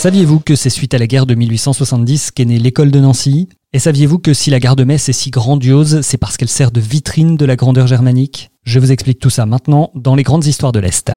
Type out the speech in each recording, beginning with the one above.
Saviez-vous que c'est suite à la guerre de 1870 qu'est née l'école de Nancy? Et saviez-vous que si la gare de Metz est si grandiose, c'est parce qu'elle sert de vitrine de la grandeur germanique? Je vous explique tout ça maintenant dans les grandes histoires de l'Est.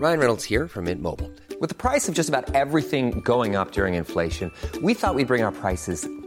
Ryan Reynolds here from Mint Mobile. With the price of just about everything going up during inflation, we thought we'd bring our prices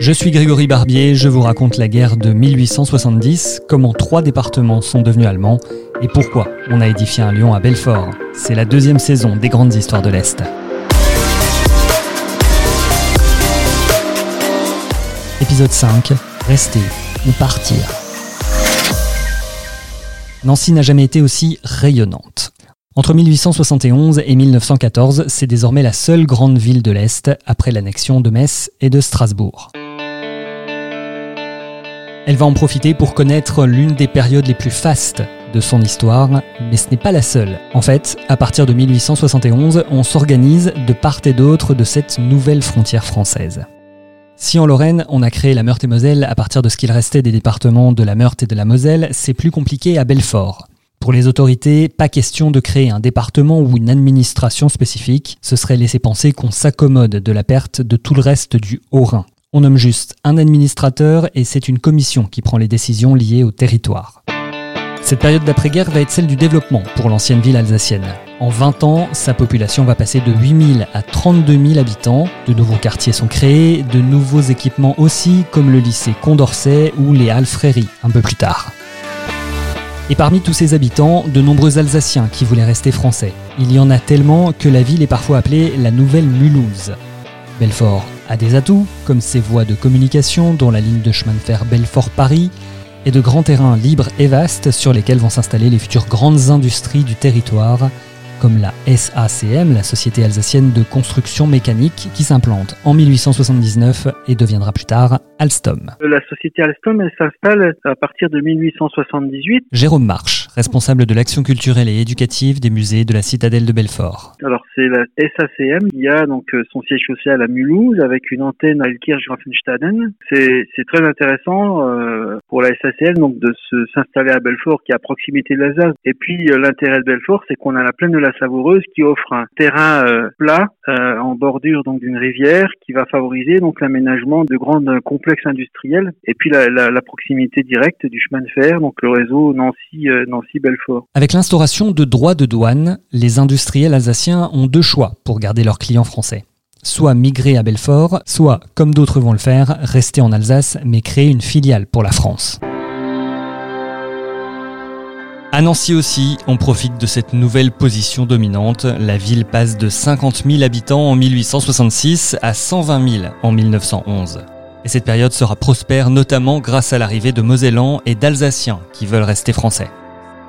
Je suis Grégory Barbier, je vous raconte la guerre de 1870, comment trois départements sont devenus allemands et pourquoi on a édifié un lion à Belfort. C'est la deuxième saison des grandes histoires de l'Est. Épisode 5, rester ou partir. Nancy n'a jamais été aussi rayonnante. Entre 1871 et 1914, c'est désormais la seule grande ville de l'Est après l'annexion de Metz et de Strasbourg. Elle va en profiter pour connaître l'une des périodes les plus fastes de son histoire, mais ce n'est pas la seule. En fait, à partir de 1871, on s'organise de part et d'autre de cette nouvelle frontière française. Si en Lorraine, on a créé la Meurthe-et-Moselle à partir de ce qu'il restait des départements de la Meurthe et de la Moselle, c'est plus compliqué à Belfort. Pour les autorités, pas question de créer un département ou une administration spécifique, ce serait laisser penser qu'on s'accommode de la perte de tout le reste du Haut-Rhin. On nomme juste un administrateur et c'est une commission qui prend les décisions liées au territoire. Cette période d'après-guerre va être celle du développement pour l'ancienne ville alsacienne. En 20 ans, sa population va passer de 8000 à 32 000 habitants. De nouveaux quartiers sont créés, de nouveaux équipements aussi, comme le lycée Condorcet ou les Halles un peu plus tard. Et parmi tous ces habitants, de nombreux Alsaciens qui voulaient rester français. Il y en a tellement que la ville est parfois appelée la Nouvelle Mulhouse. Belfort a des atouts, comme ses voies de communication, dont la ligne de chemin de fer Belfort-Paris, et de grands terrains libres et vastes sur lesquels vont s'installer les futures grandes industries du territoire, comme la SACM, la Société alsacienne de construction mécanique, qui s'implante en 1879 et deviendra plus tard Alstom. La société Alstom, elle s'installe à partir de 1878. Jérôme Marche, responsable de l'action culturelle et éducative des musées de la citadelle de Belfort. Alors c'est la SACM qui a donc euh, son siège social à Mulhouse avec une antenne à Elkirch-Grafenstaden. C'est très intéressant euh, pour la SACM donc de s'installer à Belfort qui est à proximité de l'Alsace. Et puis euh, l'intérêt de Belfort, c'est qu'on a la plaine de la Savoureuse qui offre un terrain plat en bordure donc d'une rivière qui va favoriser donc l'aménagement de grands complexes industriels et puis la, la- la proximité directe du chemin de fer donc le réseau Nancy Nancy Avec l'instauration de droits de douane, les industriels alsaciens ont deux choix pour garder leurs clients français. Soit migrer à Belfort, soit, comme d'autres vont le faire, rester en Alsace mais créer une filiale pour la France. À Nancy aussi, on profite de cette nouvelle position dominante. La ville passe de 50 000 habitants en 1866 à 120 000 en 1911. Et cette période sera prospère notamment grâce à l'arrivée de Mosellans et d'Alsaciens qui veulent rester français.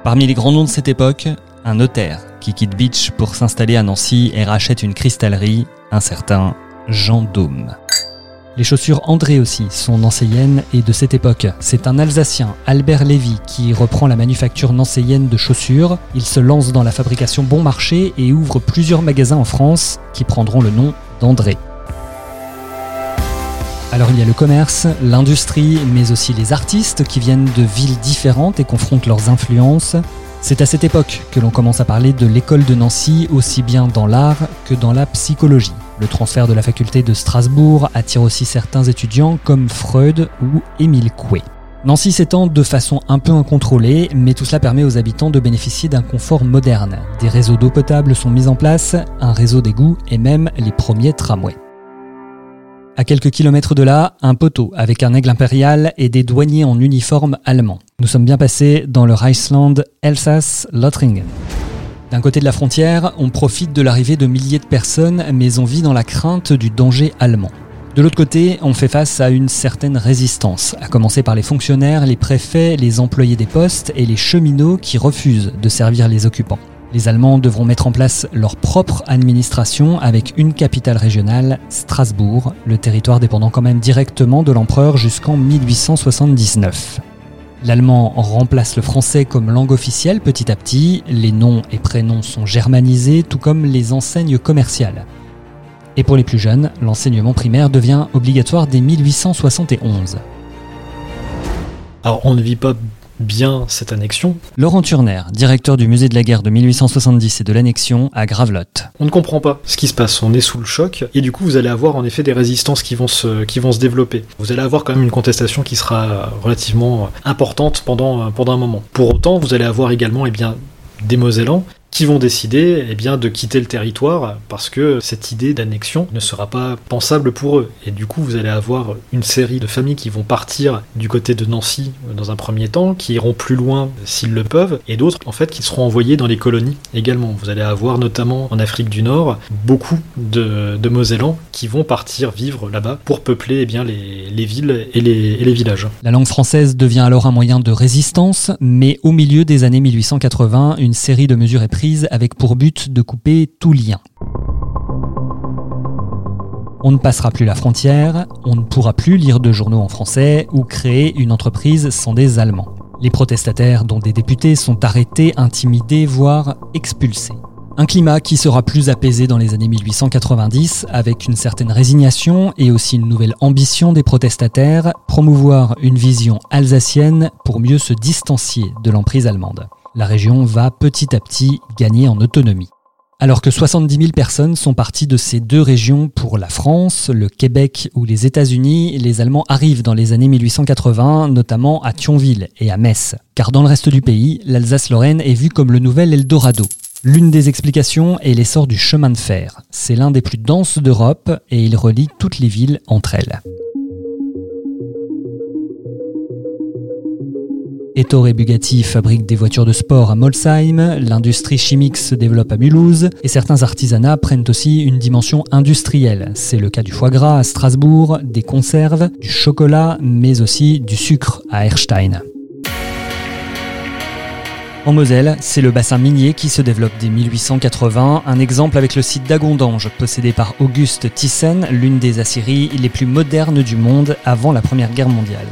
Parmi les grands noms de cette époque, un notaire qui quitte Beach pour s'installer à Nancy et rachète une cristallerie, un certain Jean Daume. Les chaussures André aussi sont nancéennes et de cette époque. C'est un Alsacien, Albert Lévy, qui reprend la manufacture nancéienne de chaussures. Il se lance dans la fabrication bon marché et ouvre plusieurs magasins en France qui prendront le nom d'André. Alors il y a le commerce, l'industrie, mais aussi les artistes qui viennent de villes différentes et confrontent leurs influences. C'est à cette époque que l'on commence à parler de l'école de Nancy aussi bien dans l'art que dans la psychologie. Le transfert de la faculté de Strasbourg attire aussi certains étudiants comme Freud ou Émile Coué. Nancy s'étend de façon un peu incontrôlée, mais tout cela permet aux habitants de bénéficier d'un confort moderne. Des réseaux d'eau potable sont mis en place, un réseau d'égouts et même les premiers tramways. À quelques kilomètres de là, un poteau avec un aigle impérial et des douaniers en uniforme allemand. Nous sommes bien passés dans le Reichsland Elsass-Lothringen. D'un côté de la frontière, on profite de l'arrivée de milliers de personnes, mais on vit dans la crainte du danger allemand. De l'autre côté, on fait face à une certaine résistance, à commencer par les fonctionnaires, les préfets, les employés des postes et les cheminots qui refusent de servir les occupants. Les Allemands devront mettre en place leur propre administration avec une capitale régionale, Strasbourg, le territoire dépendant quand même directement de l'empereur jusqu'en 1879. L'allemand remplace le français comme langue officielle petit à petit, les noms et prénoms sont germanisés, tout comme les enseignes commerciales. Et pour les plus jeunes, l'enseignement primaire devient obligatoire dès 1871. Alors on ne vit pas bien cette annexion. Laurent Turner, directeur du musée de la guerre de 1870 et de l'annexion à Gravelotte. On ne comprend pas ce qui se passe, on est sous le choc, et du coup vous allez avoir en effet des résistances qui vont se, qui vont se développer. Vous allez avoir quand même une contestation qui sera relativement importante pendant, pendant un moment. Pour autant, vous allez avoir également eh bien, des Mosellans qui vont décider eh bien, de quitter le territoire parce que cette idée d'annexion ne sera pas pensable pour eux. Et du coup, vous allez avoir une série de familles qui vont partir du côté de Nancy euh, dans un premier temps, qui iront plus loin s'ils le peuvent, et d'autres en fait qui seront envoyés dans les colonies également. Vous allez avoir notamment en Afrique du Nord beaucoup de, de Mosellans qui vont partir vivre là-bas pour peupler eh bien, les, les villes et les, et les villages. La langue française devient alors un moyen de résistance, mais au milieu des années 1880, une série de mesures est prise avec pour but de couper tout lien. On ne passera plus la frontière, on ne pourra plus lire de journaux en français ou créer une entreprise sans des Allemands. Les protestataires, dont des députés, sont arrêtés, intimidés, voire expulsés. Un climat qui sera plus apaisé dans les années 1890 avec une certaine résignation et aussi une nouvelle ambition des protestataires, promouvoir une vision alsacienne pour mieux se distancier de l'emprise allemande la région va petit à petit gagner en autonomie. Alors que 70 000 personnes sont parties de ces deux régions pour la France, le Québec ou les États-Unis, les Allemands arrivent dans les années 1880, notamment à Thionville et à Metz. Car dans le reste du pays, l'Alsace-Lorraine est vue comme le nouvel Eldorado. L'une des explications est l'essor du chemin de fer. C'est l'un des plus denses d'Europe et il relie toutes les villes entre elles. Ettore et Bugatti fabriquent des voitures de sport à Molsheim, l'industrie chimique se développe à Mulhouse, et certains artisanats prennent aussi une dimension industrielle. C'est le cas du foie gras à Strasbourg, des conserves, du chocolat, mais aussi du sucre à Erstein. En Moselle, c'est le bassin minier qui se développe dès 1880, un exemple avec le site d'Agondange, possédé par Auguste Thyssen, l'une des aciéries les plus modernes du monde avant la Première Guerre mondiale.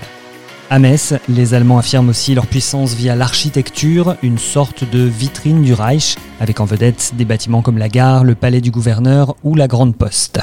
À Metz, les Allemands affirment aussi leur puissance via l'architecture, une sorte de vitrine du Reich, avec en vedette des bâtiments comme la gare, le palais du gouverneur ou la Grande Poste.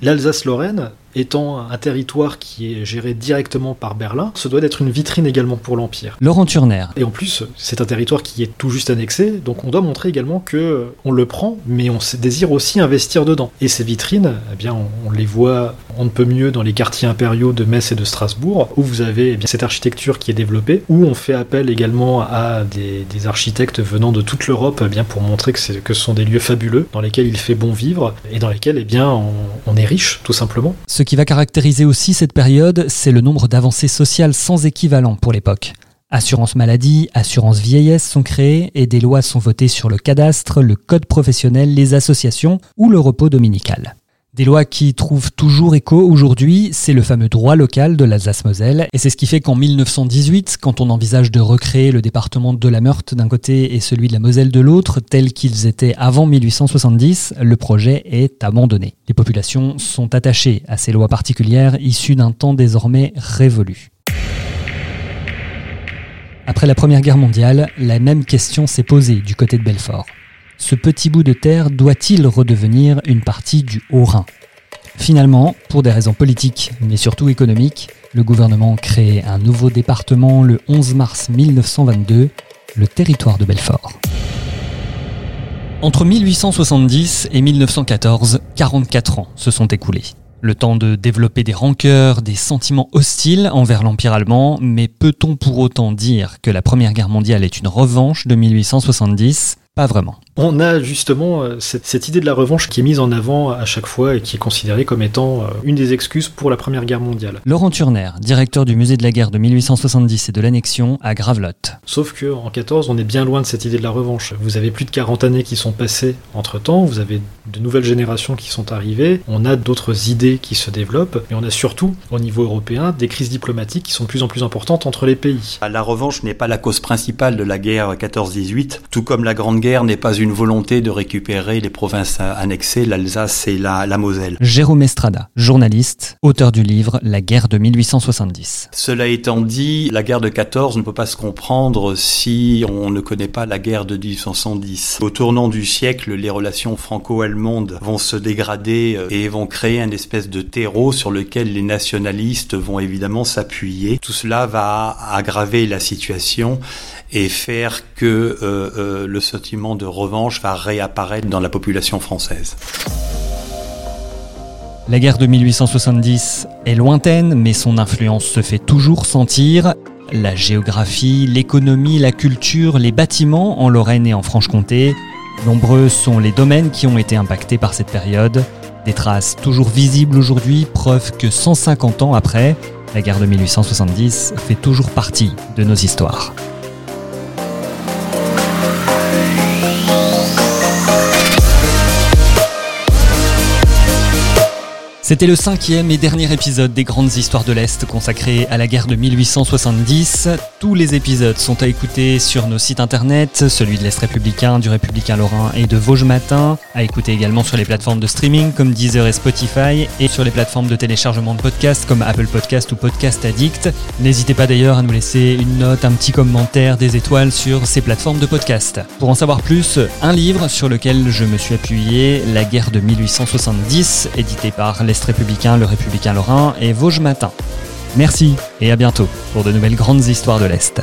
L'Alsace-Lorraine étant un territoire qui est géré directement par Berlin, ce doit être une vitrine également pour l'Empire. Laurent Turner. Et en plus, c'est un territoire qui est tout juste annexé, donc on doit montrer également que on le prend, mais on désire aussi investir dedans. Et ces vitrines, eh bien, on, les voit on ne peut mieux dans les quartiers impériaux de Metz et de Strasbourg, où vous avez eh bien, cette architecture qui est développée, où on fait appel également à des, architectes venant de toute l'Europe eh bien, pour montrer que, que, ce sont des lieux fabuleux, dans lesquels il fait bon vivre, et dans lesquels eh bien, on, on est riche, tout simplement qui va caractériser aussi cette période, c'est le nombre d'avancées sociales sans équivalent pour l'époque. Assurance maladie, assurance vieillesse sont créées et des lois sont votées sur le cadastre, le code professionnel, les associations ou le repos dominical. Des lois qui trouvent toujours écho aujourd'hui, c'est le fameux droit local de l'Alsace-Moselle, et c'est ce qui fait qu'en 1918, quand on envisage de recréer le département de la Meurthe d'un côté et celui de la Moselle de l'autre, tels qu'ils étaient avant 1870, le projet est abandonné. Les populations sont attachées à ces lois particulières issues d'un temps désormais révolu. Après la Première Guerre mondiale, la même question s'est posée du côté de Belfort ce petit bout de terre doit-il redevenir une partie du Haut-Rhin? Finalement, pour des raisons politiques, mais surtout économiques, le gouvernement crée un nouveau département le 11 mars 1922, le territoire de Belfort. Entre 1870 et 1914, 44 ans se sont écoulés. Le temps de développer des rancœurs, des sentiments hostiles envers l'Empire allemand, mais peut-on pour autant dire que la Première Guerre mondiale est une revanche de 1870 Pas vraiment. On a justement euh, cette, idée de la revanche qui est mise en avant à chaque fois et qui est considérée comme étant euh, une des excuses pour la Première Guerre mondiale. Laurent Turner, directeur du musée de la guerre de 1870 et de l'annexion à Gravelotte. Sauf que en 14, on est bien loin de cette idée de la revanche. Vous avez plus de 40 années qui sont passées entre-temps, vous avez de nouvelles générations qui sont arrivées, on a d'autres idées qui se développent, mais on a surtout, au niveau européen, des crises diplomatiques qui sont de plus en plus importantes entre les pays. La revanche n'est pas la cause principale de la guerre 14-18, tout comme la Grande Guerre guerre n'est pas une volonté de récupérer les provinces annexées, l'Alsace et la, la Moselle. Jérôme Estrada, journaliste, auteur du livre La guerre de 1870. Cela étant dit, la guerre de 14 ne peut pas se comprendre si on ne connaît pas la guerre de 1870. Au tournant du siècle, les relations franco-allemandes vont se dégrader euh, et vont créer un espèce de terreau sur lequel les nationalistes vont évidemment s'appuyer. Tout cela va aggraver la situation et faire que euh, euh, le sentiment de revanche va réapparaître dans la population française. La guerre de 1870 est lointaine, mais son influence se fait toujours sentir. La géographie, l'économie, la culture, les bâtiments en Lorraine et en Franche-Comté, nombreux sont les domaines qui ont été impactés par cette période. Des traces toujours visibles aujourd'hui, preuve que 150 ans après, la guerre de 1870 fait toujours partie de nos histoires. C'était le cinquième et dernier épisode des Grandes Histoires de l'Est consacré à la guerre de 1870. Tous les épisodes sont à écouter sur nos sites internet, celui de l'Est républicain, du Républicain Lorrain et de Vosges Matin, à écouter également sur les plateformes de streaming comme Deezer et Spotify et sur les plateformes de téléchargement de podcasts comme Apple Podcast ou Podcast Addict. N'hésitez pas d'ailleurs à nous laisser une note, un petit commentaire, des étoiles sur ces plateformes de podcast. Pour en savoir plus, un livre sur lequel je me suis appuyé, La guerre de 1870, édité par les républicain, le républicain lorrain et Vosges Matin. Merci et à bientôt pour de nouvelles grandes histoires de l'Est.